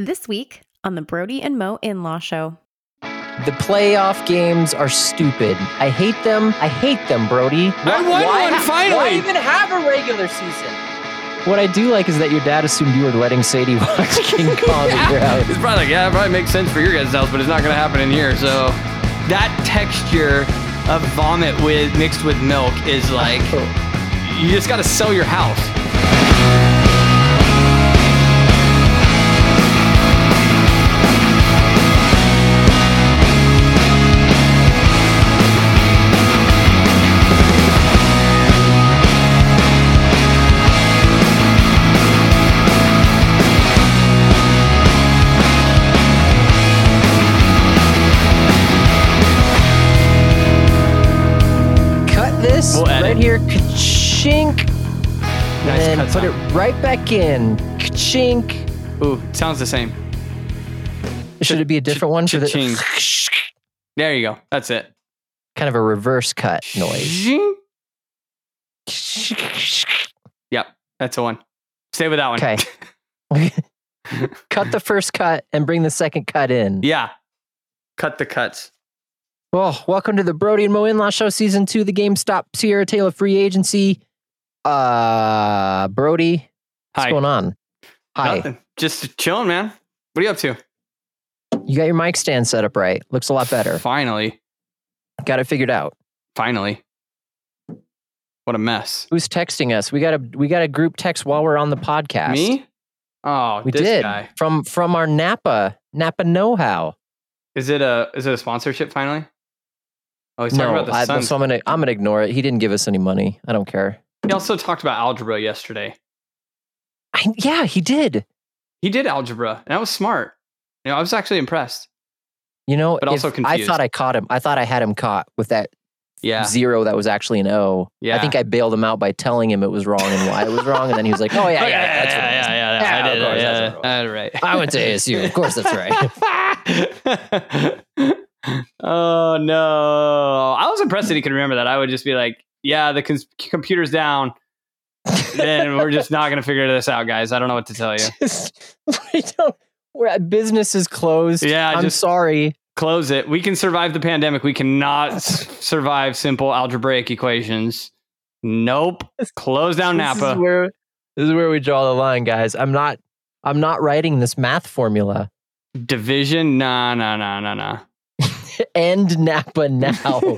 This week on the Brody and Mo In Law Show. The playoff games are stupid. I hate them. I hate them, Brody. I won one, ha- finally. Why even have a regular season? What I do like is that your dad assumed you were letting Sadie watch King Kong at your house. It's probably like, yeah, it probably makes sense for your guys' house, but it's not going to happen in here. So that texture of vomit with mixed with milk is like, oh. you just got to sell your house. Here, ka-chink, Nice and then cut put it right back in, ka-chink. Ooh, sounds the same. Should it be a different one for the. There you go. That's it. kind of a reverse cut noise? Yep, that's the one. Stay with that one. Okay. cut the first cut and bring the second cut in. Yeah. Cut the cuts. Well, welcome to the Brody and Mo In-Law Show, Season 2, the GameStop Sierra Taylor Free Agency. Uh, Brody, what's Hi. going on? Hi. Nothing. Just chilling, man. What are you up to? You got your mic stand set up right. Looks a lot better. Finally. Got it figured out. Finally. What a mess. Who's texting us? We got a we got a group text while we're on the podcast. Me? Oh, We this did guy. from from our Napa Napa Know How. Is it a is it a sponsorship finally? Oh, he's talking No, about the I, Suns. so I'm gonna I'm gonna ignore it. He didn't give us any money. I don't care. He also talked about algebra yesterday. I, yeah, he did. He did algebra, and that was smart. You know, I was actually impressed. You know, But also if- I thought I caught him. I thought I had him caught with that Yeah. zero that was actually an O. Yeah. I think I bailed him out by telling him it was wrong and why it was wrong, and then he was like, "Oh yeah, oh, yeah, yeah, that's what it is." yeah, Yeah, I did course, it. that's Yeah, that's right. I went to ASU. Of course, that's right. oh no! I was impressed that he could remember that. I would just be like, "Yeah, the cons- computer's down." then we're just not gonna figure this out, guys. I don't know what to tell you. Just- we don't. We're at business is closed. Yeah, I'm sorry. Close it. We can survive the pandemic. We cannot survive simple algebraic equations. Nope. Close down This is Napa. where this is where we draw the line, guys. I'm not. I'm not writing this math formula. Division? Nah, nah, nah, nah, nah. End Napa now.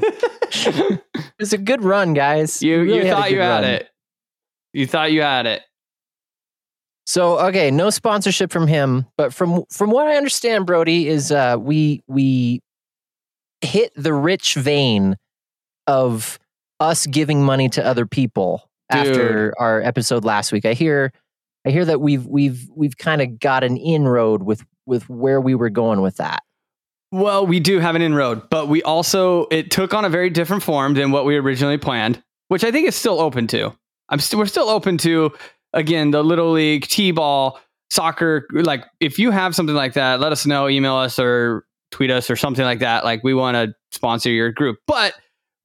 it's a good run, guys. You really you had thought you had run. it. You thought you had it. So okay, no sponsorship from him, but from from what I understand, Brody is uh, we we hit the rich vein of us giving money to other people after our episode last week. I hear I hear that we've we've we've kind of got an inroad with with where we were going with that. Well, we do have an inroad, but we also it took on a very different form than what we originally planned, which I think is still open to. I'm still we're still open to again the little league, t-ball, soccer. Like if you have something like that, let us know, email us or tweet us or something like that. Like we want to sponsor your group, but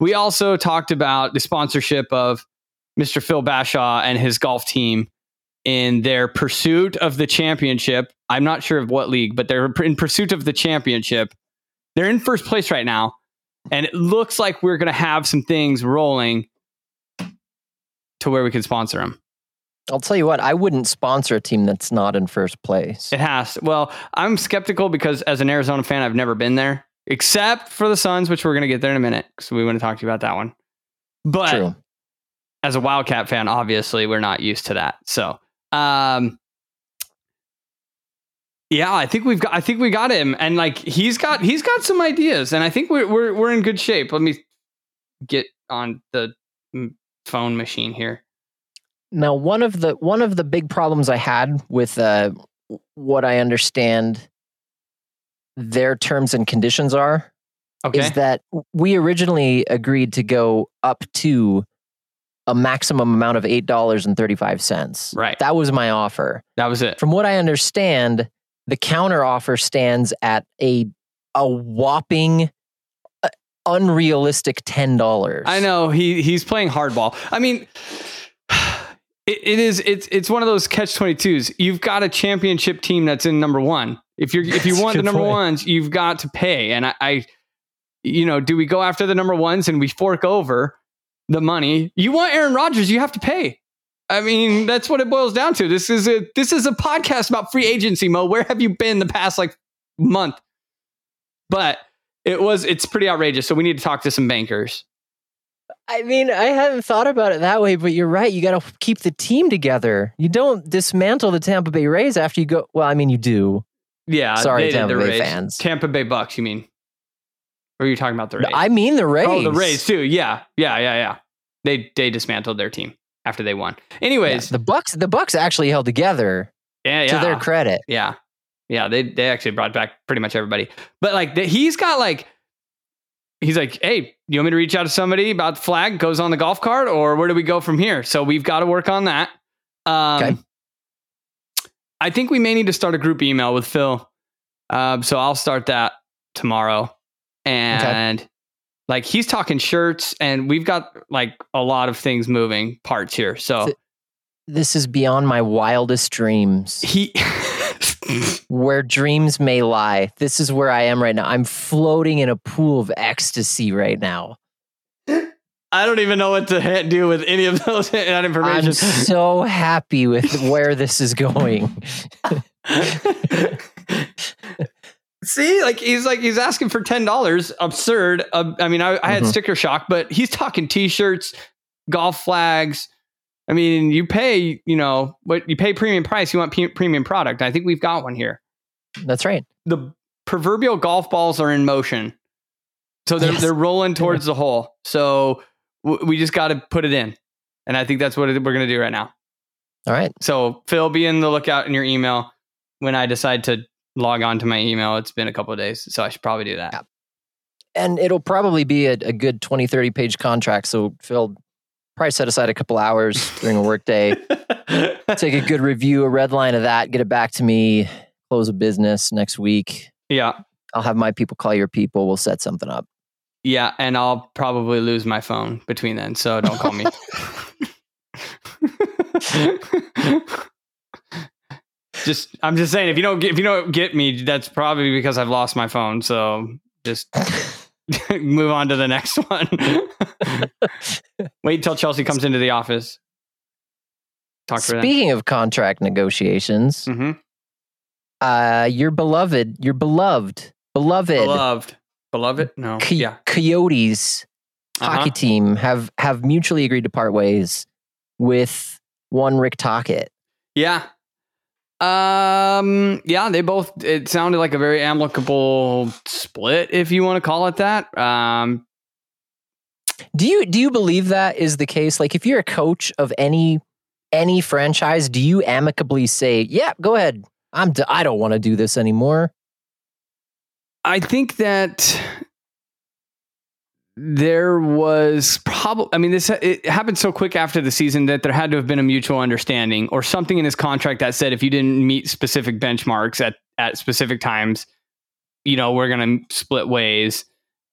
we also talked about the sponsorship of Mr. Phil Bashaw and his golf team in their pursuit of the championship. I'm not sure of what league, but they're in pursuit of the championship. They're in first place right now, and it looks like we're going to have some things rolling to where we can sponsor them. I'll tell you what, I wouldn't sponsor a team that's not in first place. It has. To. Well, I'm skeptical because as an Arizona fan, I've never been there except for the Suns, which we're going to get there in a minute because we want to talk to you about that one. But True. as a Wildcat fan, obviously we're not used to that. So, um, yeah, I think we've got. I think we got him, and like he's got he's got some ideas, and I think we're we're we're in good shape. Let me get on the mm, phone machine here. Now, one of the one of the big problems I had with uh, what I understand their terms and conditions are Okay, is that we originally agreed to go up to a maximum amount of eight dollars and thirty five cents. right. That was my offer. That was it. From what I understand, the counter offer stands at a a whopping uh, unrealistic ten dollars. I know he he's playing hardball. I mean, it, it is it's it's one of those catch 22s you've got a championship team that's in number one if you're if you That's want the number point. ones you've got to pay and I, I you know do we go after the number ones and we fork over the money you want aaron rodgers you have to pay i mean that's what it boils down to this is a this is a podcast about free agency mo where have you been the past like month but it was it's pretty outrageous so we need to talk to some bankers I mean, I hadn't thought about it that way, but you're right. You got to keep the team together. You don't dismantle the Tampa Bay Rays after you go. Well, I mean, you do. yeah Sorry, Tampa Bay Rays. fans. tampa bay bucks you mean or are you talking about the rays I mean, the Rays. Oh, the Rays too. Yeah, yeah, yeah, yeah. They they dismantled their team after they won. Yeah, Anyways, the Bucks. The Bucks actually held together. yeah, yeah, To their credit, yeah, yeah. They they actually brought back pretty much everybody. But like the, he's got like he's like, hey, you want me to reach out to somebody about the flag goes on the golf cart, or where do we go from here? So we've got to work on that. Um, Okay. I think we may need to start a group email with Phil. Um, so I'll start that tomorrow. And like he's talking shirts, and we've got like a lot of things moving parts here. So this is beyond my wildest dreams. he. Where dreams may lie. This is where I am right now. I'm floating in a pool of ecstasy right now. I don't even know what to do with any of those that information. I'm so happy with where this is going. See, like he's like he's asking for ten dollars. Absurd. Uh, I mean, I, I had Mhm. sticker shock, but he's talking T-shirts, golf flags. I mean, you pay, you know, what you pay premium price. You want p- premium product. I think we've got one here. That's right. The proverbial golf balls are in motion, so they're Yes. they're rolling towards the hole. So w- we just got to put it in, and I think that's what we're gonna do right now. All right. So Phil, be in the lookout in your email when I decide to log on to my email. It's been a couple of days, so I should probably do that. Yeah. And it'll probably be a, a good 20, 30 page contract. So Phil, probably set aside a couple hours during a work day, take a good review, a red line of that, get it back to me, close a business next week. yeah, I'll have my people call your people. We'll set something up. yeah, and I'll probably lose my phone between then, so don't call me. just, I'm just saying, if you don't get, if you don't get me, that's probably because I've lost my phone. So just move on to the next one. Wait until Chelsea comes into the office. Talk. Speaking of contract negotiations, hmm uh, your beloved, your beloved, beloved, Beloved, beloved. No, Co- yeah. Coyotes Uh-huh. hockey team have have mutually agreed to part ways with one Rick Tocchet. Yeah. Um. Yeah. They both. It sounded like a very amicable split, if you want to call it that. Um. Do you do you believe that is the case? Like, if you're a coach of any any franchise, do you amicably say, "Yeah, go ahead. I'm d- I don't want to do this anymore." I think that there was probably. I mean, this it happened so quick after the season that there had to have been a mutual understanding or something in his contract that said if you didn't meet specific benchmarks at at specific times, you know, we're gonna split ways.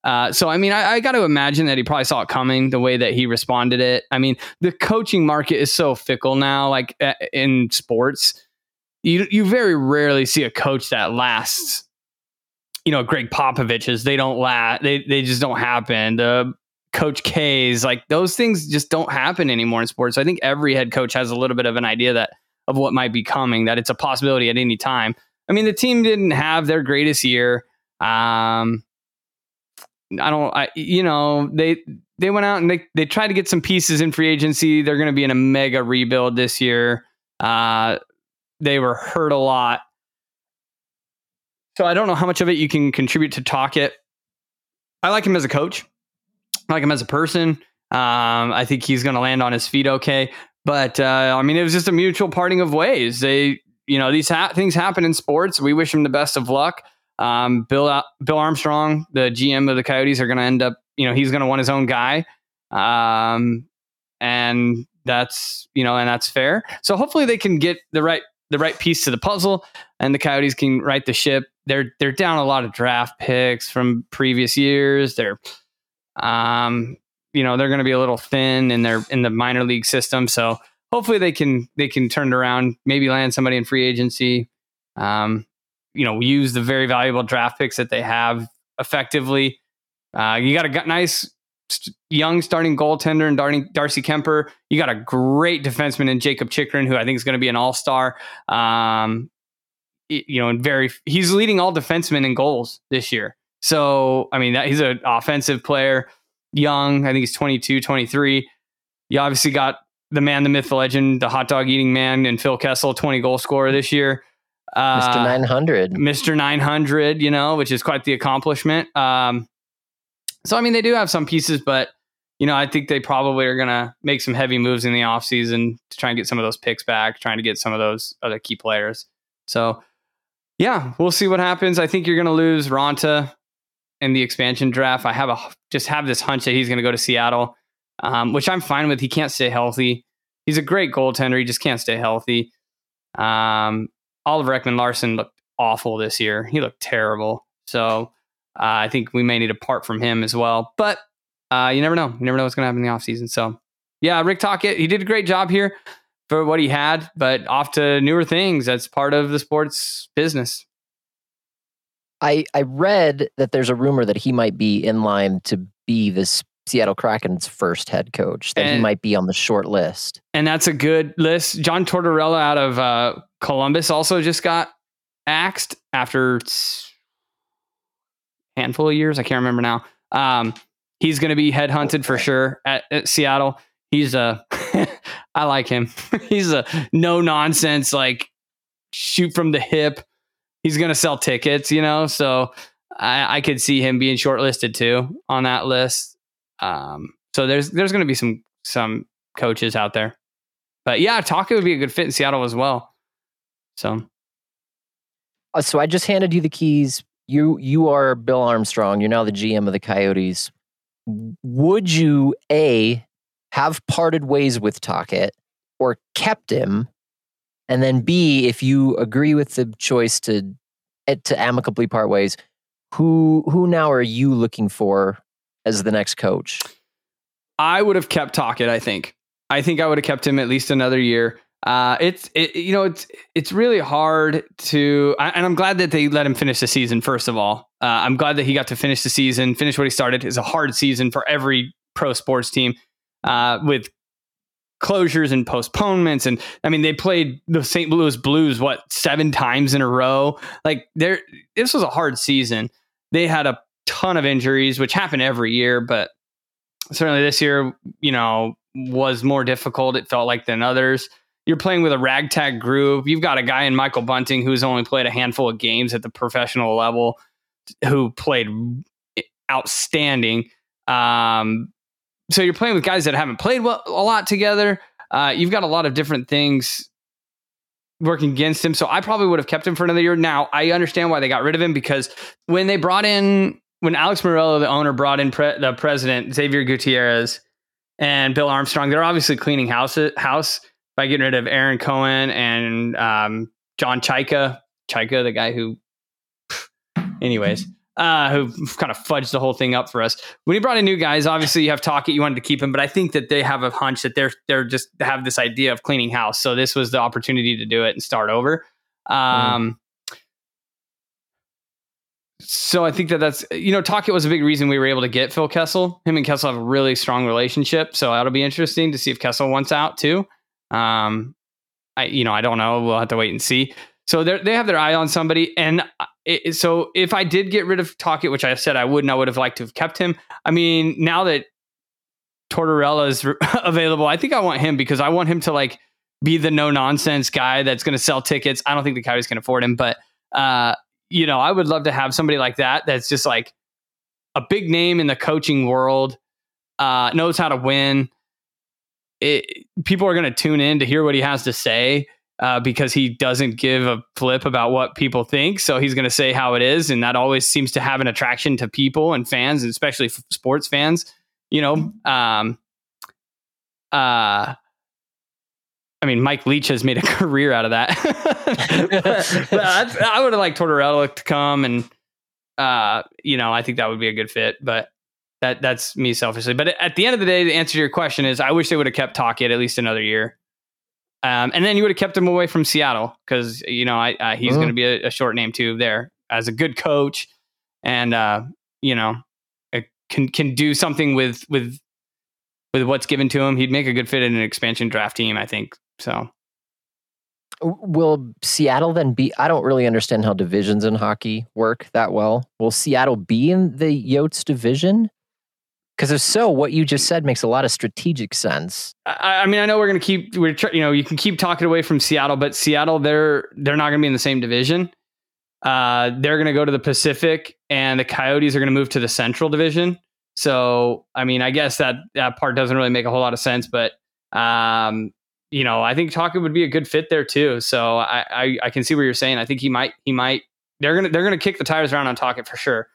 Uh, so I mean, I, I got to imagine that he probably saw it coming the way that he responded it. I mean, the coaching market is so fickle now, like in sports. You you very rarely see a coach that lasts you know, Gregg Popovich's, they don't last. They they just don't happen. The Coach K's, like those things just don't happen anymore in sports. So I think every head coach has a little bit of an idea that of what might be coming, that it's a possibility at any time. I mean, the team didn't have their greatest year. Um, I don't, I you know, they they went out and they they tried to get some pieces in free agency. They're going to be in a mega rebuild this year. Uh, they were hurt a lot. So I don't know how much of it you can contribute to Tocchet. I like him as a coach. I like him as a person. Um, I think he's going to land on his feet okay. But uh, I mean, it was just a mutual parting of ways. They, you know, these ha- things happen in sports. We wish him the best of luck. Um, Bill Bill Armstrong, the GM of the Coyotes, are going to end up. You know, he's going to want his own guy, um, and that's you know, and that's fair. So hopefully they can get the right the right piece to the puzzle, and the Coyotes can right the ship. They're they're down a lot of draft picks from previous years. They're, um, you know, they're going to be a little thin in their in the minor league system. So hopefully they can they can turn it around, maybe land somebody in free agency. Um, you know, use the very valuable draft picks that they have effectively. Uh, you got a nice young starting goaltender and Darcy, Darcy Kuemper. You got a great defenseman in Jakob Chychrun, who I think is going to be an all star. Um, you know, and very he's leading all defensemen in goals this year. So I mean, that, he's an offensive player, young. I think he's 22, 23. You obviously got the man, the myth, the legend, the hot dog eating man, and Phil Kessel, 20 goal scorer this year. Uh, Mr. 900. Mr. 900, you know, which is quite the accomplishment. Um, so, I mean, they do have some pieces, but, you know, I think they probably are going to make some heavy moves in the offseason to try and get some of those picks back, trying to get some of those other key players. So, yeah, we'll see what happens. I think you're going to lose Raanta in the expansion draft. I have a just have this hunch that he's going to go to Seattle, um, which I'm fine with. He can't stay healthy. He's a great goaltender. He just can't stay healthy. Um, Oliver Ekman Larsson looked awful this year. He looked terrible. So I think we may need to part from him as well. But uh, you never know. You never know what's going to happen in the offseason. So, yeah, Rick Tocchet, he did a great job here for what he had, but off to newer things. That's part of the sports business. I, I read that there's a rumor that he might be in line to be this Seattle Kraken's first head coach, that and, he might be on the short list. And that's a good list. John Tortorella out of uh, Columbus also just got axed after handful of years. I can't remember now. Um, he's going to be headhunted for sure at, at Seattle. He's a, I like him. he's a no nonsense, like shoot from the hip. He's going to sell tickets, you know. So I, I could see him being shortlisted too on that list. Um, so there's there's going to be some some coaches out there, but yeah, Tocchet would be a good fit in Seattle as well. So, uh, so I just handed you the keys you you are Bill Armstrong. You're now the GM of the Coyotes. Would you a have parted ways with Tocchet or kept him? And then B, if you agree with the choice to eh, to amicably part ways, who who now are you looking for as the next coach? I would have kept Tocchet. I think. I think I would have kept him at least another year. Uh, it's it, you know it's it's really hard to and I'm glad that they let him finish the season. First of all, uh, I'm glad that he got to finish the season, finish what he started. It's a hard season for every pro sports team uh, with closures and postponements. And I mean, they played the St. Louis Blues what seven times in a row. Like there, this was a hard season. They had a ton of injuries, which happen every year, but certainly this year, you know, was more difficult. It felt like than others you're playing with a ragtag group. You've got a guy in Michael Bunting who's only played a handful of games at the professional level, who played outstanding. Um, so you're playing with guys that haven't played well, a lot together. Uh, you've got a lot of different things working against him. So I probably would have kept him for another year. Now I understand why they got rid of him because when they brought in when Alex Meruelo, the owner, brought in pre- the president Xavier Gutierrez and Bill Armstrong, they're obviously cleaning house house by getting rid of Ahron Cohen and um, John Chayka, Chayka, the guy who, anyways, uh, who kind of fudged the whole thing up for us. When he brought in new guys, obviously you have Tocchet, you wanted to keep him, but I think that they have a hunch that they're they're just have this idea of cleaning house. So this was the opportunity to do it and start over. Um, mm. So I think that that's you know Tocchet was a big reason we were able to get Phil Kessel. Him and Kessel have a really strong relationship, so that'll be interesting to see if Kessel wants out too. Um, I you know I don't know. We'll have to wait and see. So they they have their eye on somebody, and it, so if I did get rid of Tocchet, which I said I wouldn't, I would have liked to have kept him. I mean, now that Tortorella is available, I think I want him because I want him to like be the no nonsense guy that's going to sell tickets. I don't think the Coyotes can afford him, but uh, you know, I would love to have somebody like that. That's just like a big name in the coaching world, uh, knows how to win it, people are going to tune in to hear what he has to say uh, because he doesn't give a flip about what people think. So he's going to say how it is, and that always seems to have an attraction to people and fans, and especially f- sports fans. You know, um, uh, I mean, Mike Leach has made a career out of that. but, I, I would have liked Tortorella to come, and uh, you know, I think that would be a good fit. But that that's me selfishly. But at the end of the day, the answer to your question is I wish they would have kept Tocchet at least another year. Um, and then you would have kept him away from Seattle because you know I, uh, he's going to be a, a short name too there as a good coach, and uh, you know can can do something with with with what's given to him. He'd make a good fit in an expansion draft team, I think. So Will Seattle then be? I don't really understand how divisions in hockey work that well. Will Seattle be in the Yotes division? Because if so, what you just said makes a lot of strategic sense. I, I mean, I know we're going to keep we're tr- you know you can keep Tocchet away from Seattle, but Seattle they're they're not going to be in the same division. Uh, they're going to go to the Pacific, and the Coyotes are going to move to the Central Division. So, I mean, I guess that that part doesn't really make a whole lot of sense, but um, you know, I think Tocchet would be a good fit there too. So, I, I I can see what you're saying. I think he might he might they're gonna they're gonna kick the tires around on Tocchet for sure.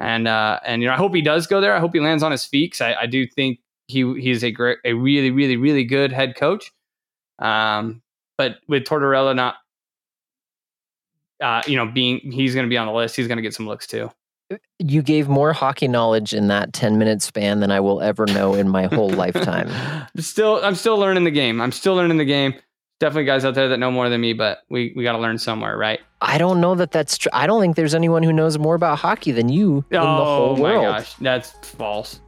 And uh, and you know, I hope he does go there. I hope he lands on his feet. 'cause I, I do think he he's a great, a really, really, really good head coach. Um, but with Tortorella not, uh, you know, being he's going to be on the list, he's going to get some looks too. You gave more hockey knowledge in that 10 minute span than I will ever know in my whole lifetime. I'm still, I'm still learning the game. I'm still learning the game. Definitely guys out there that know more than me, but we we got to learn somewhere, right? I don't know that that's true. I don't think there's anyone who knows more about hockey than you in the whole oh my world. gosh, that's false.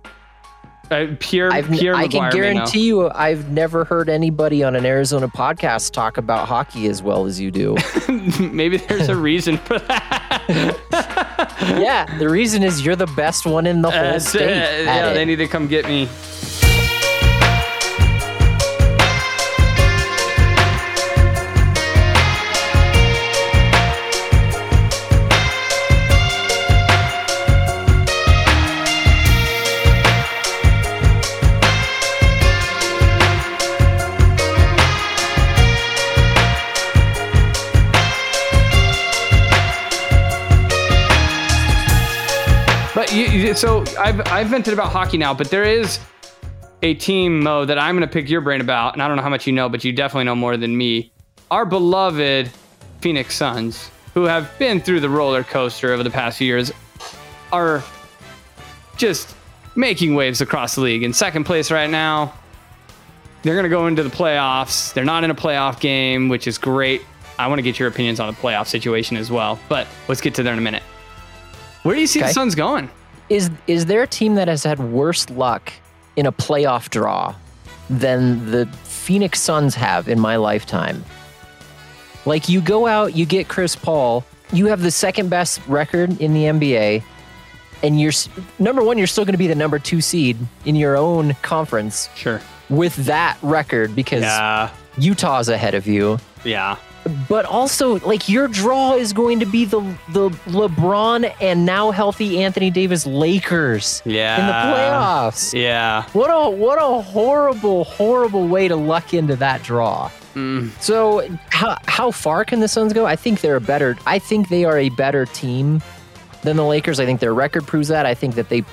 Uh, pure, I've, Pierre. I can McGuire may know. guarantee you, I've never heard anybody on an Arizona podcast talk about hockey as well as you do. Maybe there's a reason for that. yeah, the reason is you're the best one in the whole Uh, state. uh, yeah, it. they need to come get me. So I've I've vented about hockey now, but there is a team Mo that I'm going to pick your brain about, and I don't know how much you know, but you definitely know more than me. Our beloved Phoenix Suns, who have been through the roller coaster over the past few years, are just making waves across the league. In second place right now, they're going to go into the playoffs. They're not in a playoff game, which is great. I want to get your opinions on the playoff situation as well, but let's get to there in a minute. Where do you see the Suns going? Is is there a team that has had worse luck in a playoff draw than the Phoenix Suns have in my lifetime? Like you go out, you get Chris Paul, you have the second best record in the NBA, and you're number one. You're still going to be the number two seed in your own conference Sure. with that record because Yeah. Utah's ahead of you. Yeah. But also, like your draw is going to be the the LeBron and now healthy Anthony Davis Lakers Yeah. in the playoffs. Yeah. What a what a horrible horrible way to luck into that draw. Mm. So how how far can the Suns go? I think they're a better. I think they are a better team than the Lakers. I think their record proves that. I think that they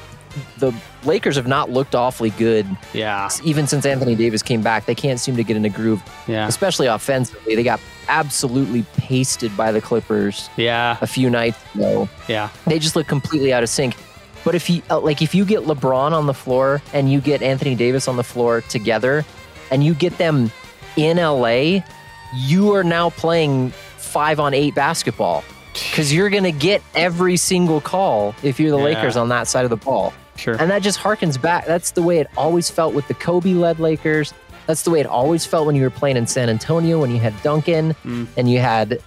the Lakers have not looked awfully good Yeah. even since Anthony Davis came back. They can't seem to get in a groove, Yeah. especially offensively. They got absolutely pasted by the Clippers Yeah. a few nights ago. Yeah. They just look completely out of sync. But if you uh, like, if you get LeBron on the floor and you get Anthony Davis on the floor together, and you get them in LA, you are now playing five on eight basketball because you're gonna get every single call if you're the Yeah. Lakers on that side of the ball. Sure. And that just harkens back. That's the way it always felt with the Kobe led Lakers. That's the way it always felt when you were playing in San Antonio, when you had Duncan Mm. and you had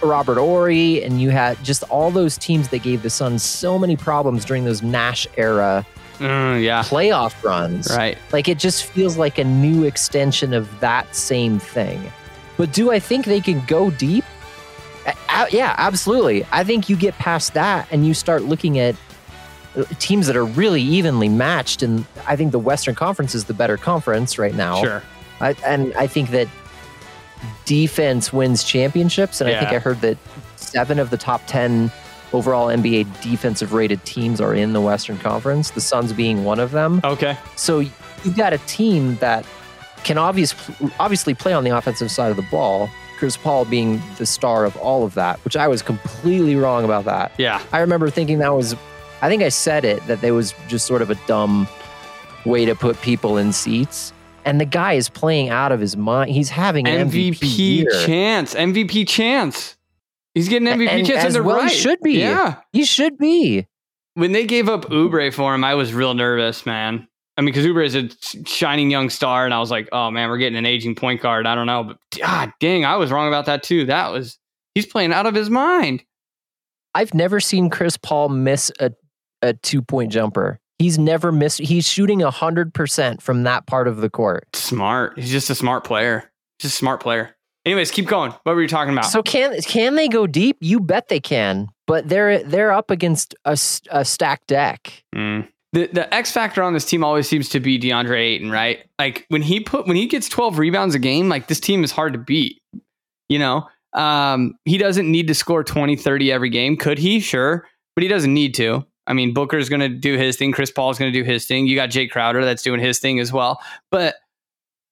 Robert Horry and you had just all those teams that gave the Suns so many problems during those Nash era Mm, yeah. playoff runs. Right. Like it just feels like a new extension of that same thing. But do I think they can go deep? Yeah, absolutely. I think you get past that and you start looking at uh, teams that are really evenly matched. And I think the Western Conference is the better conference right now. Sure. I, and I think that defense wins championships. And I think I heard that seven of the top 10 overall NBA defensive rated teams are in the Western Conference, the Suns being one of them. Okay. So you've got a team that can obvious, obviously play on the offensive side of the ball. Chris Paul being the star of all of that, which I was completely wrong about that. Yeah. I remember thinking that was, I think I said it, that there was just sort of a dumb way to put people in seats. and the guy is playing out of his mind. He's having an MVP, MVP chance. MVP chance. He's getting MVP And chance as in the well he should be. Yeah. He should be. When they gave up Oubre for him, I was real nervous, man. I mean, because Oubre is a shining young star, and I was like, oh man, we're getting an aging point guard. I don't know, but god dang, I was wrong about that too. That was he's playing out of his mind. I've never seen Chris Paul miss a, a two point jumper. He's never missed. He's shooting 100% from that part of the court. Smart. He's just a smart player. Just a smart player. Anyways, keep going. What were you talking about? So can can they go deep? You bet they can. But they're they're up against a, a stacked deck. Mm. The the X factor on this team always seems to be DeAndre Ayton, right? Like when he put when he gets 12 rebounds a game, like this team is hard to beat. You know? Um, he doesn't need to score 20, 30 every game. Could he? Sure. But he doesn't need to. I mean, Booker's going to do his thing. Chris Paul's going to do his thing. You got Jae Crowder that's doing his thing as well. But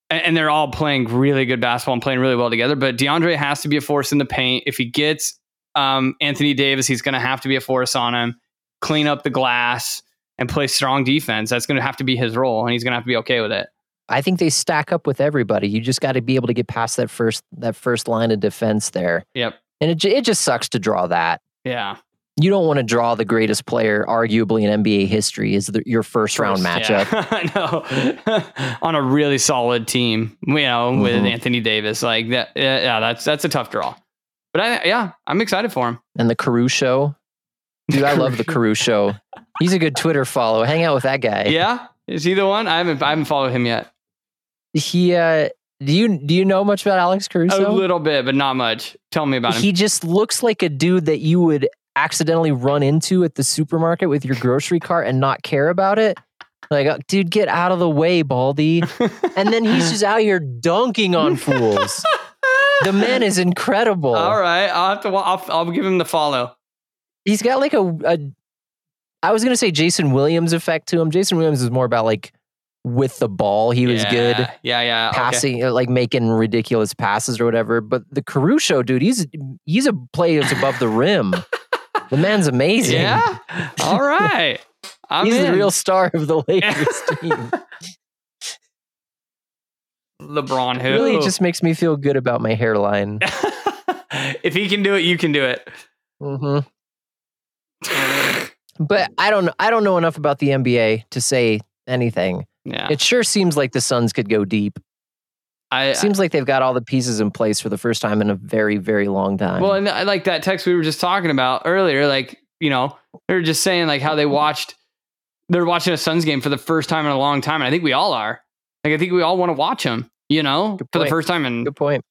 and they're all playing really good basketball and playing really well together. But DeAndre has to be a force in the paint. If he gets um, Anthony Davis, he's going to have to be a force on him, clean up the glass, and play strong defense. That's going to have to be his role, and he's going to have to be okay with it. I think they stack up with everybody. You just got to be able to get past that first that first line of defense there. Yep. And it it just sucks to draw that. Yeah. You don't want to draw the greatest player, arguably in NBA history, is the, your first, round matchup. Yeah. I know. on a really solid team, you know, with Mhm. Anthony Davis, like that. Yeah, yeah, that's that's a tough draw. But I, yeah, I'm excited for him. And the Caruso, dude, I love the Caruso. He's a good Twitter follow. Hang out with that guy. Yeah, is he the one? I haven't I haven't followed him yet. He uh, do you do you know much about Alex Caruso? A little bit, but not much. Tell me about him. He just looks like a dude that you would accidentally run into at the supermarket with your grocery cart and not care about it. Like, uh, dude, get out of the way, Baldy. And then he's just out here dunking on fools. The man is incredible. All right, I'll have to. I'll, I'll give him the follow. He's got like a, a I was gonna say Jason Williams effect to him. Jason Williams is more about like with the ball. He was Yeah, good. Yeah, yeah. okay. passing uh, like making ridiculous passes or whatever but the caruso dude he's he's a player that's above the rim the man's amazing Yeah. All right. I'm he's the real star of the lakers team LeBron. Who? really just makes me feel good about my hairline if he can do it, you can do it. hmm but i don't know i don't know enough about the nba to say anything Yeah. it sure seems like the suns could go deep I, it seems like they've got all the pieces in place for the first time in a very very long time Well, and I like that text we were just talking about earlier. Like, you know, they were just saying like how they watched, they're watching a Suns game for the first time in a long time, and I think we all are. Like, I think we all want to watch them. You know, for the first time in good point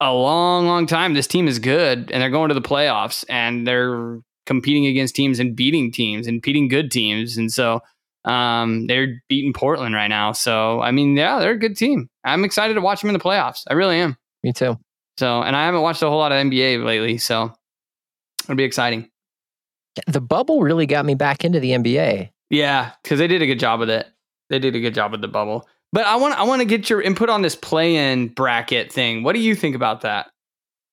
a long, long time. This team is good, and they're going to the playoffs, and they're competing against teams and beating teams and beating good teams, and so um, they're beating Portland right now. So, I mean, yeah, they're a good team. I'm excited to watch them in the playoffs. I really am. me too So, and I haven't watched a whole lot of NBA lately, so it'll be exciting. the bubble really got me back into the nba Yeah, because they did a good job with it. They did a good job with the bubble. But I want I want to get your input on this play-in bracket thing. What do you think about that?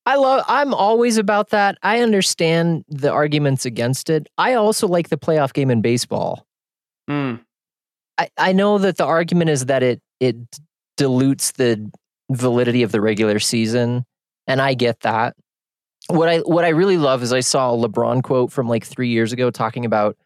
I love I'm always about that. I understand the arguments against it. I also like the playoff game in baseball. Hmm. I, I know that the argument is that it it dilutes the validity of the regular season, and I get that. What I what I really love is I saw a LeBron quote from like three years ago talking about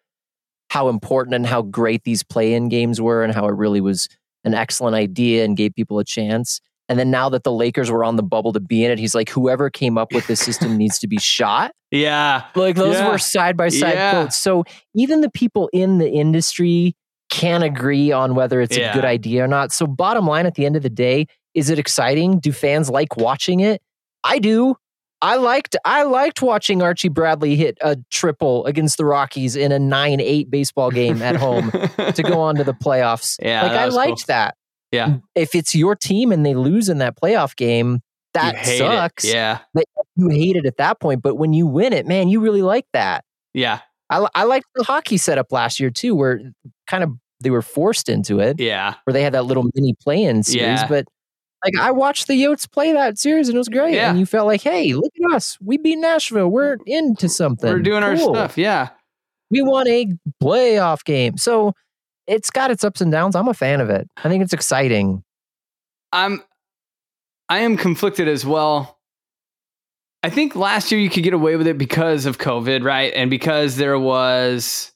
how important and how great these play-in games were, and how it really was an excellent idea and gave people a chance. And then now that the Lakers were on the bubble to be in it, he's like, whoever came up with this system needs to be shot. Yeah. Like those Yeah. were side by side quotes. So even the people in the industry can't agree on whether it's Yeah. a good idea or not. So bottom line at the end of the day, is it exciting? Do fans like watching it? I do. I liked I liked watching Archie Bradley hit a triple against the Rockies in a 9-8 baseball game at home to go on to the playoffs. Yeah, like I liked cool. that. Yeah. If it's your team and they lose in that playoff game, that hate it. sucks. Yeah. You hate it at that point, but when you win it, man, you really like that. Yeah. I, I liked the hockey setup last year too, where kind of they were forced into it, Yeah. where they had that little mini play-in series. Yeah. But like I watched the Yotes play that series and it was great. Yeah. And you felt like, hey, look at us. We beat Nashville. We're into something. We're doing our stuff. Yeah. We won a playoff game. So it's got its ups and downs. I'm a fan of it. I think it's exciting. I'm I am conflicted as well. I think last year you could get away with it because of COVID, right? And because there was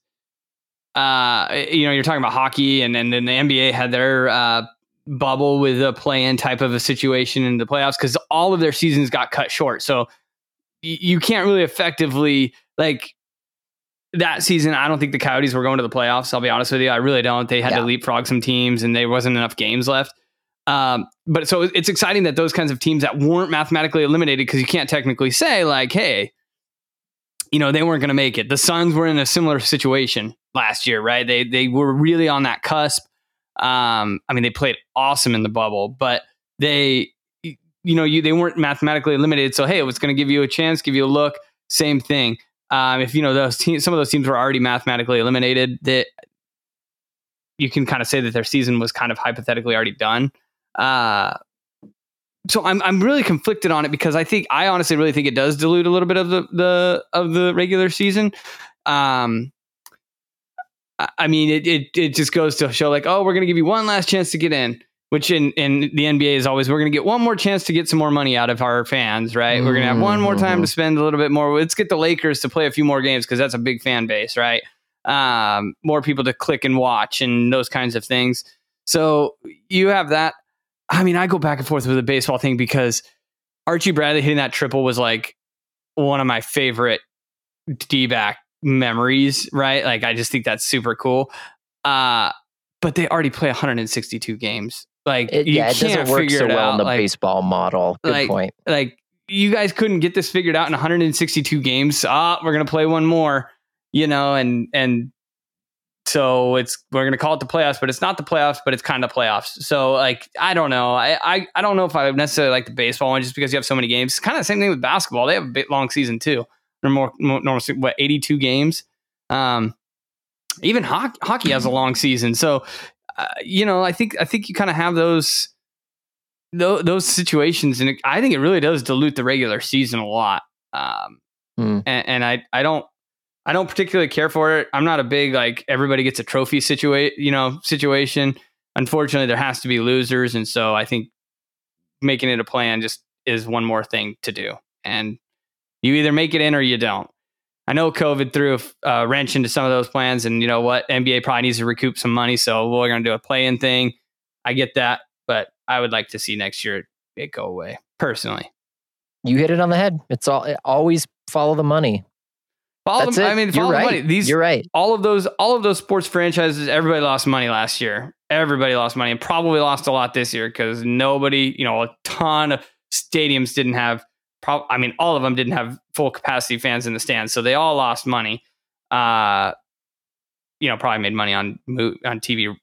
uh you know, you're talking about hockey and and then the NBA had their uh bubble with a play-in type of a situation in the playoffs because all of their seasons got cut short. So you can't really effectively like that season. I don't think the Coyotes were going to the playoffs. I'll be honest with you, I really don't. They had Yeah. to leapfrog some teams, and there wasn't enough games left. Um, but so it's exciting that those kinds of teams that weren't mathematically eliminated because you can't technically say like, hey, you know, they weren't going to make it. The Suns were in a similar situation last year, right? They they were really on that cusp. Um, I mean, they played awesome in the bubble, but they, you know, you they weren't mathematically eliminated. So hey, it was going to give you a chance, give you a look. Same thing. Um, if you know those teams, some of those teams were already mathematically eliminated. That you can kind of say that their season was kind of hypothetically already done. Uh, so I'm I'm really conflicted on it because I think I honestly really think it does dilute a little bit of the the of the regular season. Um, I- mean, it, it it just goes to show like, oh, we're going to give you one last chance to get in, which in in the NBA is always we're going to get one more chance to get some more money out of our fans, right? We're going to have one more time to spend a little bit more. Let's get the Lakers to play a few more games because that's a big fan base, right? Um, more people to click and watch and those kinds of things. So you have that. I mean, I go back and forth with the baseball thing because Archie Bradley hitting that triple was like one of my favorite D back memories, right? Like I just think that's super cool. Uh but they already play 162 games. Like It, you yeah, it doesn't work figure so it well out. in the like, baseball model. Good like- point. like you guys couldn't get this figured out in 162 games. Ah, we're gonna play one more, you know, and and so it's we're gonna call it the playoffs, but it's not the playoffs, but it's kind of playoffs. So like I don't know, I I, I don't know if I necessarily like the baseball one just because you have so many games. It's kind of the same thing with basketball. They have a bit long season too. They're more, more normal, what 82 games. Um, even hockey, hockey has a long season. So uh, you know, I think I think you kind of have those those, those situations, and it, I think it really does dilute the regular season a lot. Um, Hmm. and, and I I don't I don't particularly care for it. I'm not a big like everybody gets a trophy situation, you know, situation. Unfortunately, there has to be losers, and so I think making it a plan just is one more thing to do. And you either make it in or you don't. I know COVID threw a uh, wrench into some of those plans, and you know what? NBA probably needs to recoup some money, so we're going to do a play-in thing. I get that, but I would like to see next year it go away personally. You hit it on the head. It's all it, always follow the money. Follow That's them, it. I mean, You're the right. money. These You're right. all of those all of those sports franchises everybody lost money last year everybody lost money and probably lost a lot this year because nobody you know a ton of stadiums didn't have prob- i mean all of them didn't have full capacity fans in the stands so they all lost money uh you know probably made money on on tv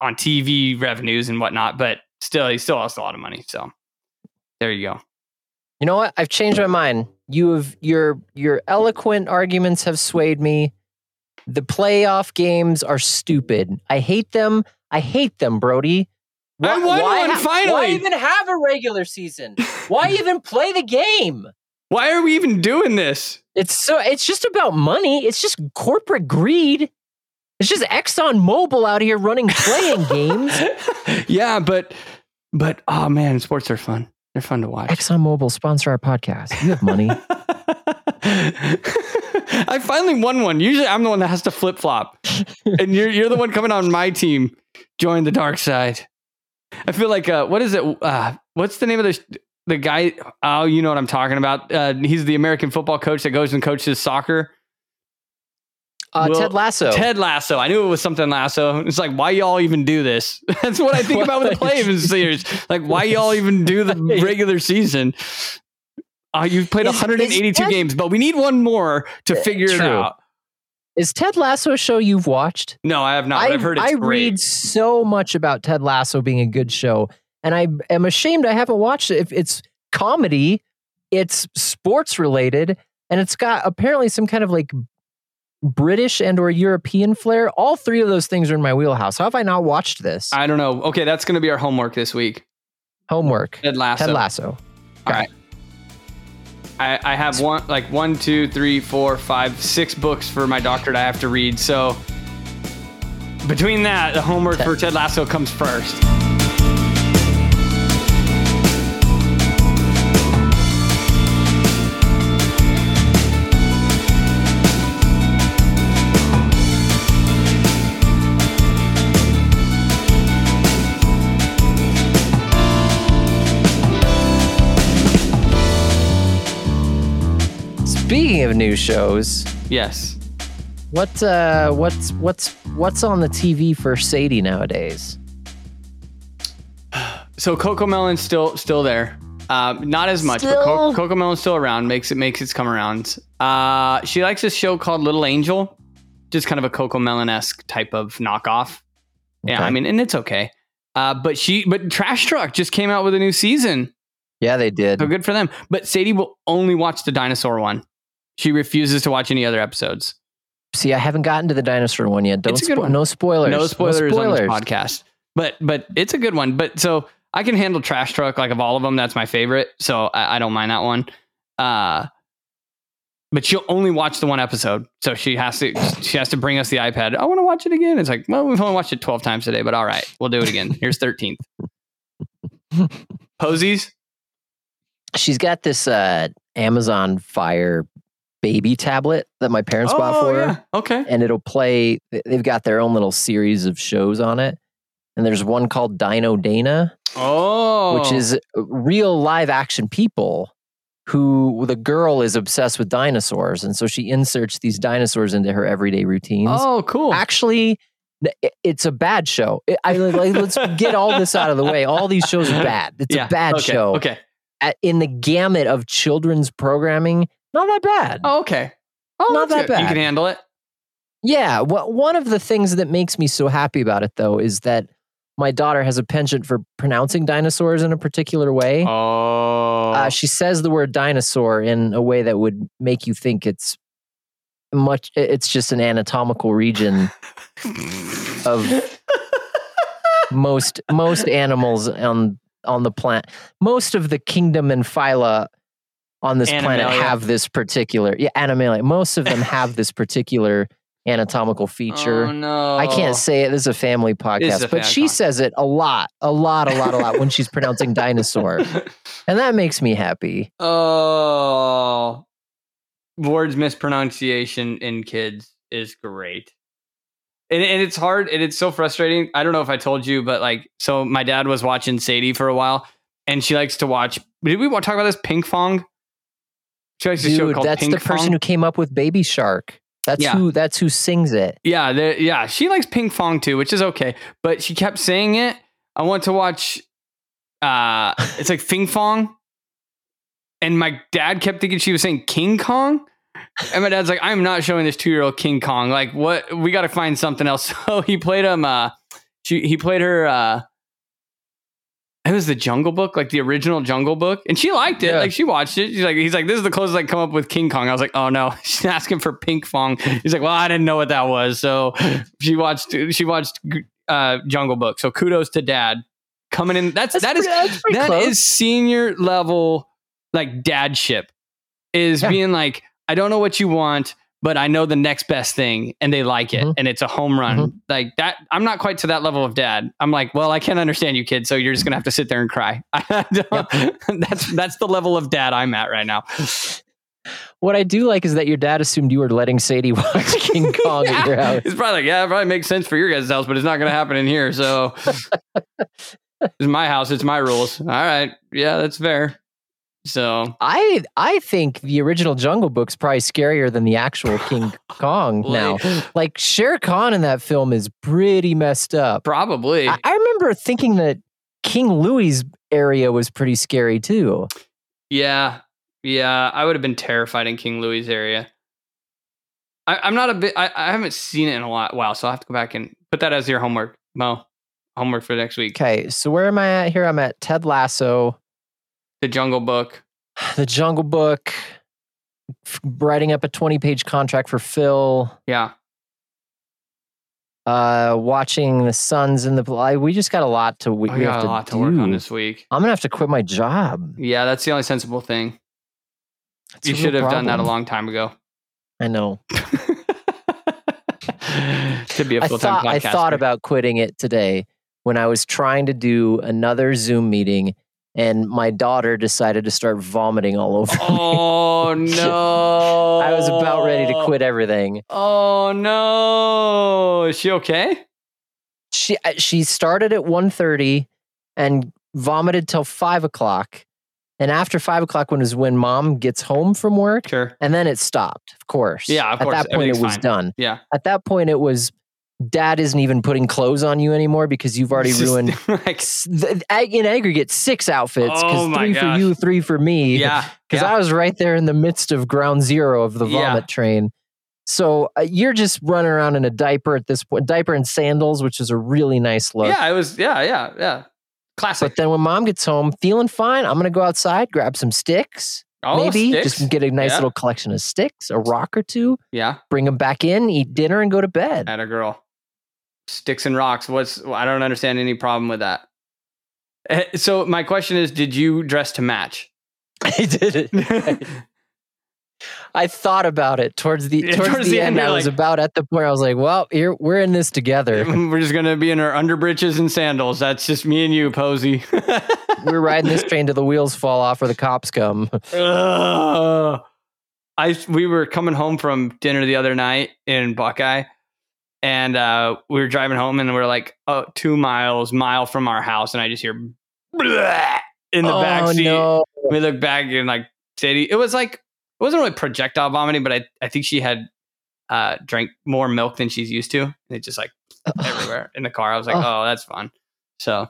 on tv revenues and whatnot but still he still lost a lot of money so there you go You know what? I've changed my mind. You have your your eloquent arguments have swayed me. The playoff games are stupid. I hate them. I hate them, Brody. I won one, finally. Why even have a regular season? Why even play the game? why are we even doing this It's so it's just about money. It's just corporate greed. It's just Exxon Mobil out here running playing games. yeah, but but oh man, sports are fun. They're fun to watch. Exxon Mobil sponsor our podcast. You have money. I finally won one. Usually, I'm the one that has to flip flop, and you're you're the one coming on my team. Join the dark side. I feel like uh, what is it? Uh, what's the name of the the guy? Oh, you know what I'm talking about. Uh, he's the American football coach that goes and coaches soccer. Uh, Well, Ted Lasso. Ted Lasso. I knew it was something Lasso. It's like, why y'all even do this? That's what I think about with the play-in series. Like, why y'all even do the regular season? Uh, you've played Is- is 182 Ted- games, but we need one more to Uh, figure it out. Is Ted Lasso a show you've watched? No, I have not. I, I've heard it's great. I great. read so much about Ted Lasso being a good show, and I am ashamed I haven't watched it. If it's comedy, it's sports related, and it's got apparently some kind of like British and or European flair. All three of those things are in my wheelhouse. How have I not watched this? I don't know. Okay, that's going to be our homework this week. Homework. Ted Lasso. Ted Lasso. All right. I, I have one, like one, two, three, four, five, six books for my doctorate I have to read. So between that, the homework Ted- for Ted Lasso comes first. Speaking of new shows, Yes. what uh, what's what's what's on the TV for Sadie nowadays? So CoComelon's still still there. Um, not as much, but Co- CoComelon's still around. Makes it makes its come around. Uh, she likes this show called Little Angel, just kind of a CoComelon esque type of knockoff. Yeah, I mean, and it's okay. Uh, but she, but Trash Truck just came out with a new season, Yeah, they did. so good for them. But Sadie will only watch the dinosaur one. She refuses to watch any other episodes. See, I haven't gotten to the dinosaur one yet. Don't It's a good spo- one. no spoilers. No spoilers, on spoilers. this podcast. But but it's a good one. But so I can handle Trash Truck like of all of them. That's my favorite. So I, I don't mind that one. Uh, but she'll only watch the one episode. So she has to she has to bring us the iPad. I want to watch it again. It's like, well, we've only watched it twelve times today, but all right, we'll do it again. Here's thirteenth. Posies. She's got this uh, Amazon Fire baby tablet that my parents bought Oh, for her. yeah. Okay. and it'll play they've got their own little series of shows on it and there's one called dino dana Oh, which is uh, real live action people who the girl is obsessed with dinosaurs and so she inserts these dinosaurs into her everyday routines oh cool. actually it's a bad show I, like, let's get all this out of the way all these shows are bad it's yeah. a bad okay. show Okay. At- in the gamut of children's programming not that bad Oh, okay. Oh, Not that's that good. You can handle it. Yeah, well, one of the things that makes me so happy about it though is that my daughter has a penchant for pronouncing dinosaurs in a particular way. Oh. Uh, she says the word dinosaur in a way that would make you think it's much. It's just an anatomical region of most most animals on on the planet. Most of the kingdom and phyla on this planet have this particular yeah animalia. Most of them have this particular anatomical feature. Oh no. I can't say it. This is a family podcast, a but she podcast. says it a lot, a lot, a lot, a lot when she's pronouncing dinosaur, and that makes me happy. oh, words mispronunciation in kids is great. And, and it's hard and it's so frustrating. I don't know if I told you, but like, so my dad was watching Sadie for a while, and she likes to watch. Did we want to talk about this? Pinkfong. Likes show Dude, called that's Pink the person Fong. who came up with Baby Shark. That's Yeah. who. That's who sings it. Yeah, yeah, she likes Ping Fong too, which is okay. But she kept saying it. I want to watch. Uh, it's like Fing Fong, and my dad kept thinking she was saying King Kong. And my dad's like, I'm not showing this two year old King Kong. Like, what? We got to find something else. So he played him. Uh, she, he played her. Uh, it was the Jungle Book, like the original Jungle Book, and she liked it. Yeah. Like she watched it. She's like, he's like, this is the closest I come up with King Kong. I was like, oh no, she's asking for Pinkfong. He's like, well, I didn't know what that was, so she watched. She watched uh, Jungle Book. So kudos to Dad coming in. That's, That's that is pretty- that's pretty that close. is senior level like dadship is Yeah. being like, I don't know what you want, but I know the next best thing and they like it Mhm. and it's a home run. Mm-hmm. Like that I'm not quite to that level of dad. I'm like, well, I can't understand you kid, so you're just going to have to sit there and cry. That's that's the level of dad I'm at right now. What I do like is that your dad assumed you were letting Sadie watch King Kong at your house. It's probably like, yeah, it probably makes sense for your guys' house, but it's not going to happen in here. So it's my house. It's my rules. All right. Yeah, that's fair. So I I think the original Jungle Book's probably scarier than the actual King Kong now. Like Shere Khan in that film is pretty messed up. probably. I, I remember thinking that King Louie area was pretty scary too. Yeah, yeah, I would have been terrified in King Louie area. I, I'm not a bit. I, I haven't seen it in a lot, while, so I will have to go back and put that as your homework, Mo. Homework for next week. Okay, so where am I at here? I'm at Ted Lasso, The Jungle Book. The Jungle Book, writing up a 20 page contract for Phil, Yeah, uh, watching The Suns in the. I- We just got a lot to. We, I we got have a lot to work on this week. I'm gonna have to quit my job. Yeah, that's the only sensible thing. It's you should have done that a long time ago. I know. to be a full time thought I thought about quitting it today when I was trying to do another Zoom meeting, and my daughter decided to start vomiting all over. Oh, me. Oh no! I was about ready to quit everything. Oh no! Is she okay? She she started at 1.30 and vomited till five o'clock, And after five o'clock, when is when mom gets home from work, Sure. and then it stopped. Of course. Yeah, of At course, that point, it was fine. done. Yeah. At that point, it was dad isn't even putting clothes on you anymore because you've already just ruined like, s- the- ag- in aggregate six outfits. Oh Because my three for you, three for me. yeah. Because yeah. I was right there in the midst of ground zero of the Yeah. vomit train. So uh, you're just running around in a diaper at this point, diaper and sandals, which is a really nice look. yeah, it was. Yeah, yeah, yeah. Classic. But then when mom gets home, feeling fine, I'm gonna go outside, grab some sticks, oh, maybe sticks. just get a nice Yeah. little collection of sticks, a rock or two, yeah. bring them back in, eat dinner, and go to bed. At a girl. Sticks and rocks. What's I don't understand any problem with that. Eh, So my question is, did you dress to match? I did it. I thought about it towards the towards, towards the, the end. end, I was like- about at the point. I was like, "Well, here we're in this together. We're just gonna be in our underbritches and sandals. That's just me and you, Posey. we're riding this train till the wheels fall off or the cops come." Ugh. I we were coming home from dinner the other night in Buckeye, and uh, we were driving home, and we're like oh, two miles mile from our house, and I just hear "Bleh" in the oh back seat. no! We look back and like Sadie, it was like it wasn't really projectile vomiting, but I I think she had uh drank more milk than she's used to, and it just like everywhere in the car. I was like, Oh. oh, that's fun. So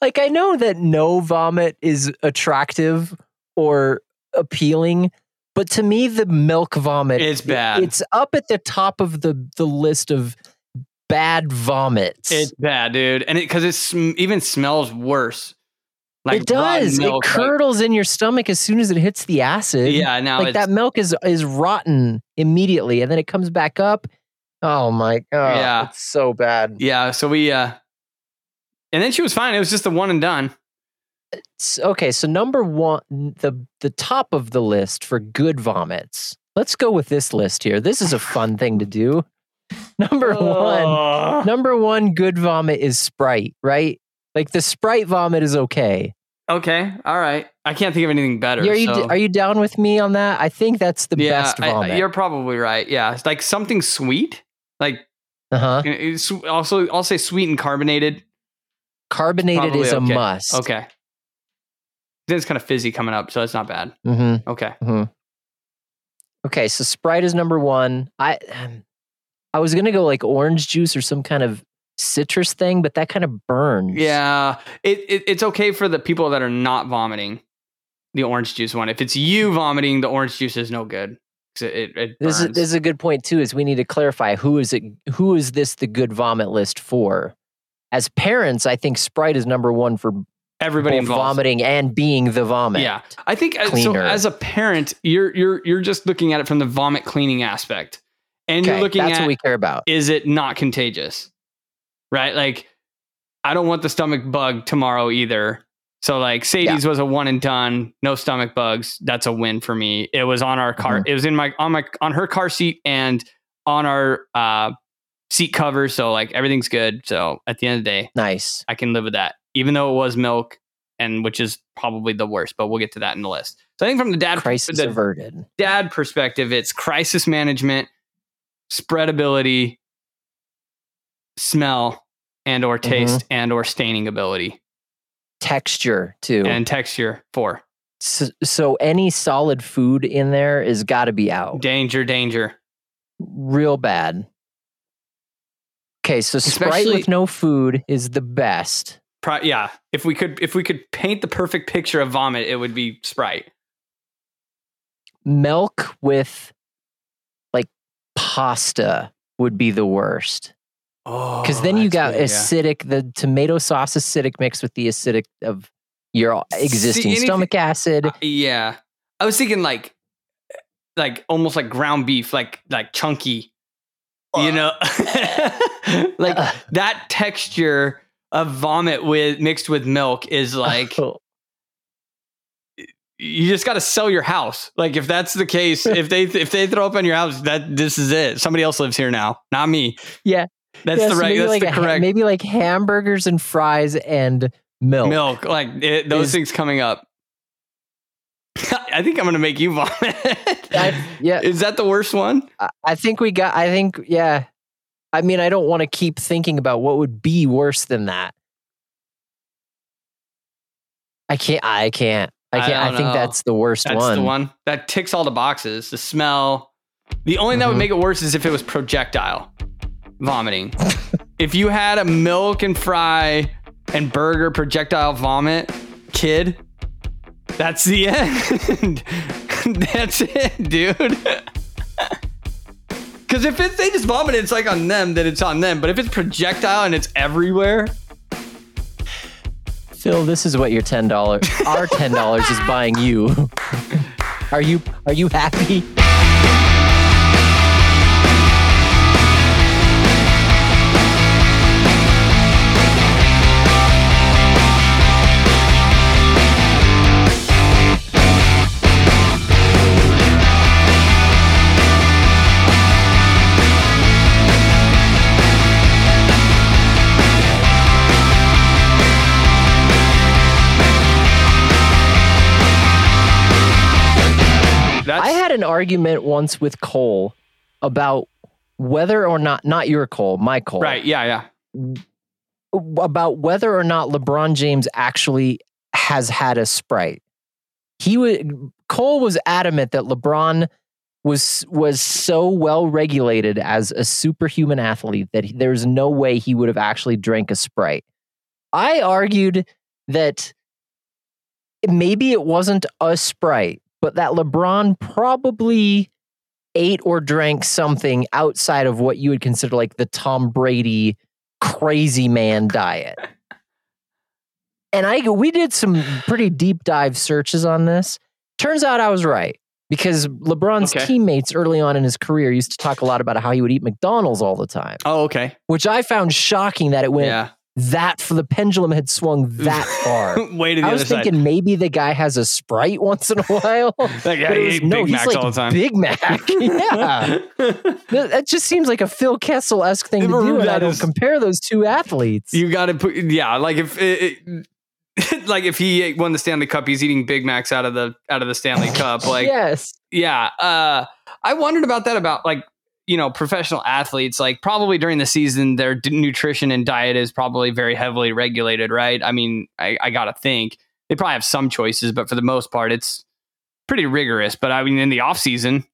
Like I know that no vomit is attractive or appealing, but to me, the milk vomit It's bad. It's up at the top of the the list of bad vomits. it's bad, dude, and it because it sm- even smells worse. Like it does. milk, it like- curdles in your stomach as soon as it hits the acid. yeah, now like that milk is is rotten immediately, and then it comes back up. Oh my god! Yeah. it's so bad. Yeah, so we uh and then she was fine. It was just the one and done. S- Okay, so number one, the the top of the list for good vomits. Let's go with this list here. This is a fun thing to do. Number one, Ugh. number one good vomit is Sprite, right? Like the Sprite vomit is okay. Okay, all right. I can't think of anything better. Are you so- are you down with me on that? I think that's the yeah, best I- vomit. you're probably right. Yeah, it's like something sweet. Like uh huh. also I'll say sweet and carbonated. Carbonated Probably is a okay. must. Okay. Then it's kind of fizzy coming up, so that's not bad. Mm-hmm. Okay. Okay, so Sprite is number one. I I was gonna go like orange juice or some kind of citrus thing, but that kind of burns. Yeah, it, it it's okay for the people that are not vomiting. The orange juice one. If it's you vomiting, the orange juice is no good. It, it, it This is, this is a good point too. Is we need to clarify who is it? Who is this the good vomit list for? As parents, I think Sprite is number one for Everybody involved. vomiting and being the vomit. Yeah, I think uh, so. Cleaner. As a parent, you're you're you're just looking at it from the vomit cleaning aspect, and okay, you're looking that's at what we care about. is it not contagious, right? Like, I don't want the stomach bug tomorrow either. So like Sadie's was a one and done, no stomach bugs. That's a win for me. It was on our car. Mm-hmm. It was in my on my on her car seat and on our uh, seat cover. So like everything's good. So at the end of the day, Nice. I can live with that, even though it was milk, and which is probably the worst. But we'll get to that in the list. So I think from the dad Crisis the averted. dad perspective, it's crisis management, spreadability, smell, and or Mm-hmm. taste and or staining ability Texture too. and texture. Four so, so any solid food in there is got to be out. danger, danger. Real bad. Okay, so Sprite Especially- with no food is the best. Pro- yeah, if we could if we could paint the perfect picture of vomit, it would be Sprite. Milk with like pasta would be the worst. Oh, Because then you got that's acidic, the tomato sauce acidic mixed with the acidic of your existing anything- stomach acid. Uh, yeah, I was thinking like like almost like ground beef, like like chunky. You know, like Ugh. that texture of vomit with mixed with milk is like Oh, you just got to sell your house. Like if that's the case, if they if they throw up on your house, that this is it. Somebody else lives here now, not me. Yeah. that's yeah, the so right. That's like the a ha- correct maybe like hamburgers and fries and milk. milk. Like it, those Is- things coming up. I think I'm gonna make you vomit. I- yeah, Is that the worst one? I- I think we got. I think yeah. I mean, I don't want to keep thinking about what would be worse than that. I can't. I can't. I, I can't, I, don't think know. that's the worst That's one. the one that ticks all the boxes. The smell. The only thing that would Mhm. make it worse is if it was projectile vomiting. if you had a milk and fry and burger projectile vomit kid, that's the end. that's it, dude. Because if it's, they just vomit, it's like on them, then it's on them. But if it's projectile and it's everywhere, Phil, this is what your ten dollars, our ten dollars, is buying you. Are you are you happy? An argument once with Cole about whether or not not your Cole, my Cole, right. Yeah, yeah. about whether or not LeBron James actually has had a sprite. He would Cole was adamant that LeBron was was so well regulated as a superhuman athlete that he- there's no way he would have actually drank a sprite. I argued that maybe it wasn't a sprite, but that LeBron probably ate or drank something outside of what you would consider like the Tom Brady crazy man diet. And I we did some pretty deep dive searches on this. Turns out I was right because LeBron's Okay. teammates early on in his career used to talk a lot about how he would eat McDonald's all the time, Oh, okay. which I found shocking that it went Yeah. That for the pendulum had swung that far. Way to the I was other side. thinking maybe the guy has a sprite once in a while. That guy ate no, Big he's Macs like all the time. Big Mac. yeah. That just seems like a Phil Kessel esque thing to do, and I That don't is- compare those two athletes. you got to put yeah, like if it, it, like if he won the Stanley Cup, he's eating Big Macs out of the out of the Stanley Cup. Like yes, yeah, uh, I wondered about that about like you know professional athletes. Like probably during the season, their d- nutrition and diet is probably very heavily regulated, right? I mean, I, I got to think they probably have some choices, but for the most part, it's pretty rigorous. But I mean, in the off season.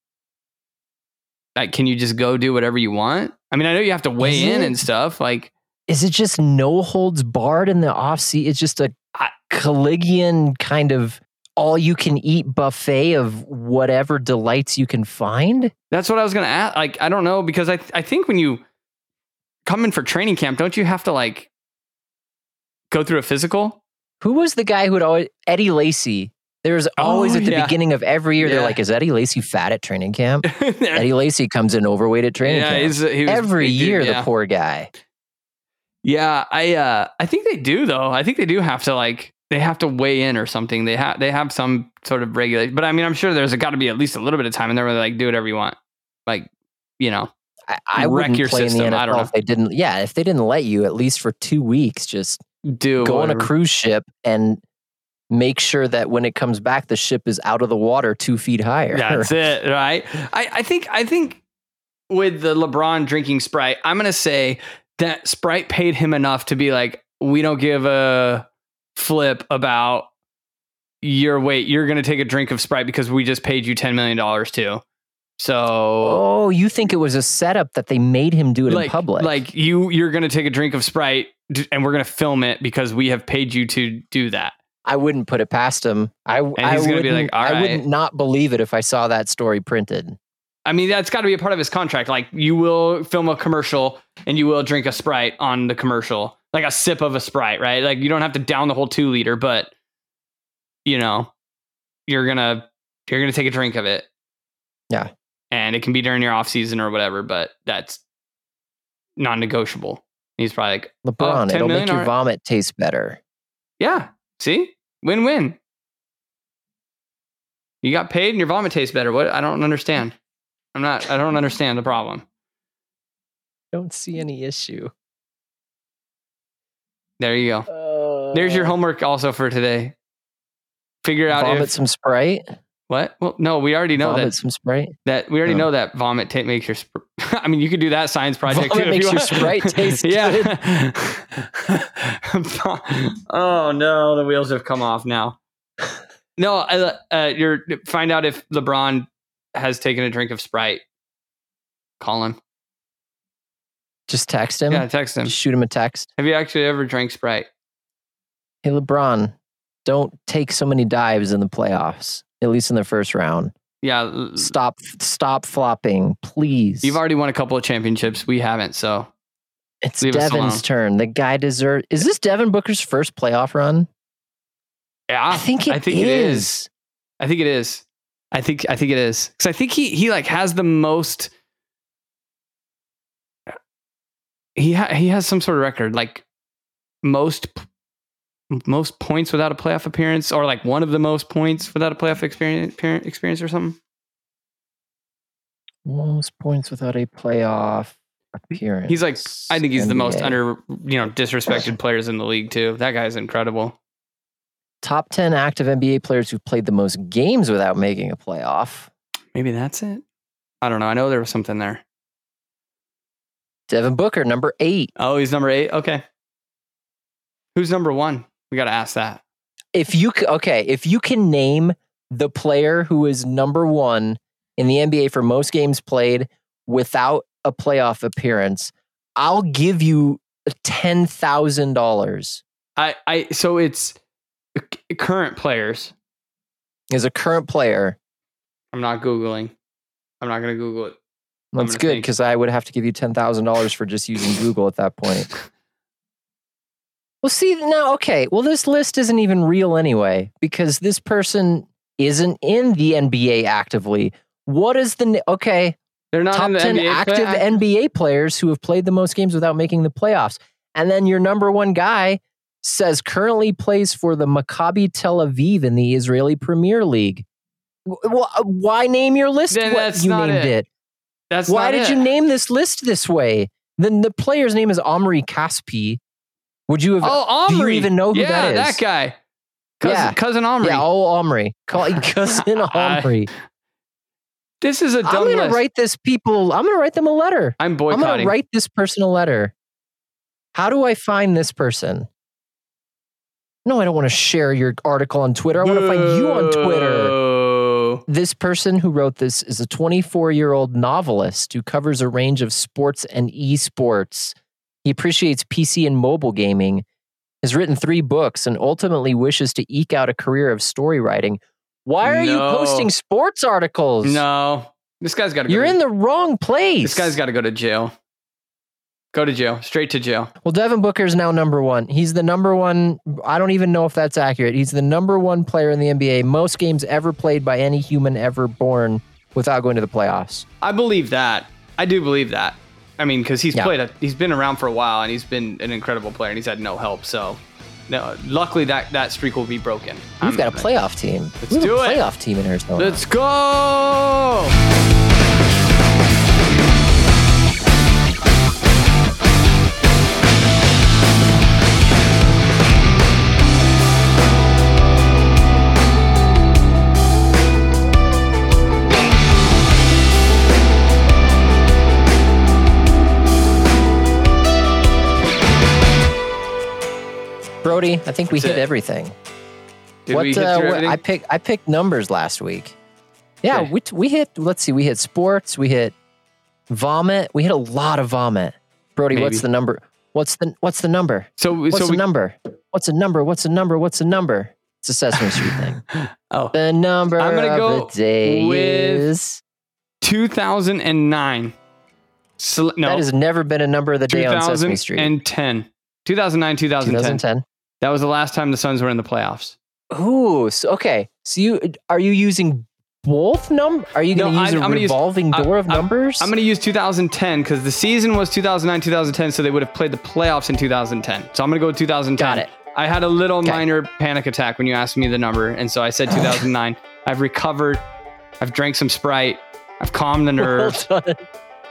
Like, can you just go do whatever you want? I mean, I know you have to weigh Is in it? and stuff. Like, is it just no holds barred in the off season? It's just a I- Collegian kind of all you can eat buffet of whatever delights you can find. That's what I was gonna ask. Like, I don't know because I I think when you come in for training camp, don't you have to like go through a physical? Who was the guy who would always Eddie Lacy? There's always Oh, at the yeah. beginning of every year. They're like, "Is Eddie Lacy fat at training camp?" Eddie Lacy comes in overweight at training camp. he's, he was Every dude, year, yeah. the poor guy. Yeah, I uh I think they do though. I think they do have to like they have to weigh in or something. They have they have some sort of regulation. But I mean, I'm sure there's got to be at least a little bit of time and they're they like do whatever you want. Like, you know, I, I Wreck your play in the system. I don't know. if they didn't. Yeah, if they didn't let you at least for two weeks, just do go on a cruise ship and make sure that when it comes back, the ship is out of the water two feet higher. That's it, right? I, I think I think with the LeBron drinking Sprite, I'm gonna say that Sprite paid him enough to be like, we don't give a flip about your weight. You're gonna take a drink of Sprite because we just paid you ten million dollars too. So Oh, you think it was a setup that they made him do it like in public? like you you're gonna take a drink of Sprite and we're gonna film it because we have paid you to do that. I wouldn't put it past him. I, I he's gonna be like, wouldn't- "All I wouldn't not believe it if I saw that story printed. I mean, that's got to be a part of his contract. Like, you will film a commercial and you will drink a Sprite on the commercial, like a sip of a Sprite, right? Like, you don't have to down the whole two liter, but you know, you're gonna you're gonna take a drink of it. Yeah. and it can be during your off season or whatever, but that's non-negotiable. He's probably like, oh, LeBron, 10 it'll million, make your vomit taste better. yeah, see, win-win. You got paid and your vomit tastes better. What? I don't understand. I'm not. I don't understand the problem. Don't see any issue. There you go. There's your Uh, homework also for today. Figure out Vomit if some Sprite. what? Well, no, we already know vomit that some Sprite. that we already Oh. know that vomit ta- makes your. Sp- I mean, you could do that science project Vomit too. if makes you your. Sprite taste yeah. oh no, the wheels have come off now. No, uh, uh, you're find out if LeBron has taken a drink of Sprite. Call him. Just text him. Yeah, text him. Just shoot him a text. Have you actually ever drank Sprite? Hey, LeBron, don't take so many dives in the playoffs, at least in the first round. Yeah, Stop, stop flopping, please. you've already won a couple of championships. We haven't, so it's leave. Devin's turn. The guy deserves. Is this Devin Booker's first playoff run? yeah, I think it I think is. it is. I think it is. I think I think it is because I think he he like has the most. He ha- he has some sort of record like most most points without a playoff appearance or like one of the most points without a playoff experience experience or something. Most points without a playoff appearance. He's like I think he's the most under you know disrespected players in the league too. That guy's incredible. top 10 active NBA players who've played the most games without making a playoff. Maybe that's it. I don't know. I know there was something there. Devin Booker, number eight. Oh, he's number eight. Okay. Who's number one? We got to ask that. If you c- okay, if you can name the player who is number one in the NBA for most games played without a playoff appearance, I'll give you ten thousand dollars I, I, so it's c- current players. as a current player. I'm not Googling. I'm not going to Google it. That's good because I would have to give you ten thousand dollars for just using Google at that point. Well, see now, okay. Well, this list isn't even real anyway because this person isn't in the NBA actively. What is the okay? They're not top in the 10 NBA active play- NBA players who have played the most games without making the playoffs. And then your number one guy says currently plays for the Maccabi Tel Aviv in the Israeli Premier League. W- wh- uh, Why name your list Then what you named it. it? That's Why did it. you name this list this way? Then the player's name is Omri Caspi. Would you have? Oh, Omri. do you even know who yeah, that is? That guy. Cousin, Yeah. cousin Omri. yeah, oh Omri. Call cousin Omri. this is a I'm gonna list. write this people. I'm gonna write them a letter. I'm boycotting. I'm gonna write this person a letter. How do I find this person? No, I don't want to share your article on Twitter. I want to find you on Twitter. This person who wrote this is a 24 year old novelist who covers a range of sports and esports. He appreciates PC and mobile gaming, has written three books, and ultimately wishes to eke out a career of story writing. Why are you posting sports articles? No, this guy's got to. Go You're go in the wrong place. This guy's got to go to jail. Go to jail. Straight to jail. Well, Devin Booker is now number one. He's the number one. I don't even know if that's accurate. He's the number one player in the NBA, most games ever played by any human ever born without going to the playoffs. I believe that. I do believe that. I mean, because he's Yeah. played. A, he's been around for a while, and he's been an incredible player, and he's had no help. So, no. Luckily, that that streak will be broken. We've I'm- got a playoff team. Let's we have do a it. playoff team in Arizona. Let's go. I think we That's hit it. everything. Did what we hit uh, what- everything? I picked I picked numbers last week. Yeah, Okay. we we hit let's see, we hit sports, we hit vomit, we hit a lot of vomit. Brody, what's the number? What's the what's the number? so, What's so the we, number? What's a number? What's a number? What's a number? It's a Sesame Street thing. oh, The number I'm gonna of go the day with- is 2009. Sel- no, that has never been a number of the day on Sesame Street. 2010. 2009, 2010. 2010. That was the last time the Suns were in the playoffs. Ooh, so, okay. So you are you using both num? Are you going to No, use I'm- a I'm use- revolving I- door of I- numbers? I'm going to use 2010 because the season was 2009, 2010, so they would have played the playoffs in 2010. So I'm going to go with 2010. Got it. I had a little Okay. minor panic attack when you asked me the number, and so I said 2009. I've recovered. I've drank some Sprite. I've calmed the nerves. Well.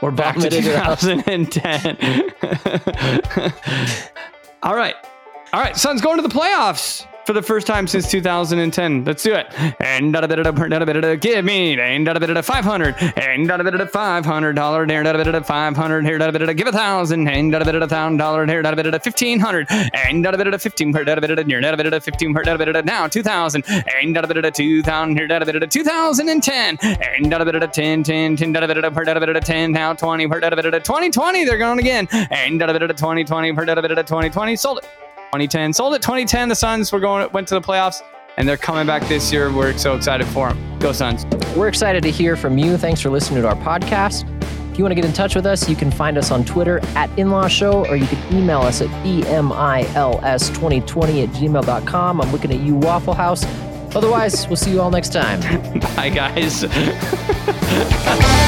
We're back to Vomited it 2010. All right. All right. Suns going to the playoffs. for the first time since 2010. Let's do it. And da da da da da da give me and da da da da 500 and da da da da 500 dollar there da da da da 500 here da da da give a thousand and da da da da thousand dollar here da da da da 1500 and da da da da 15 per da da da da near da da da 15 per da da da now 2000 and da da da da 2000 here da da da da 2010 and da da da da 10 10 10 da da da da per da da da 10 now 20 per da da da 2020 they're going again and da da da da 2020 per da da da 2020 sold it 2010 sold it 2010 the Suns were going went to the playoffs and they're coming back this year we're so excited for them go Suns We're excited to hear from you. Thanks for listening to our podcast. If you want to get in touch with us, you can find us on Twitter at InLaw Show, or you can email us at bmils2020 at gmail.com. I'm looking at you, Waffle House. Otherwise, we'll see you all next time. bye guys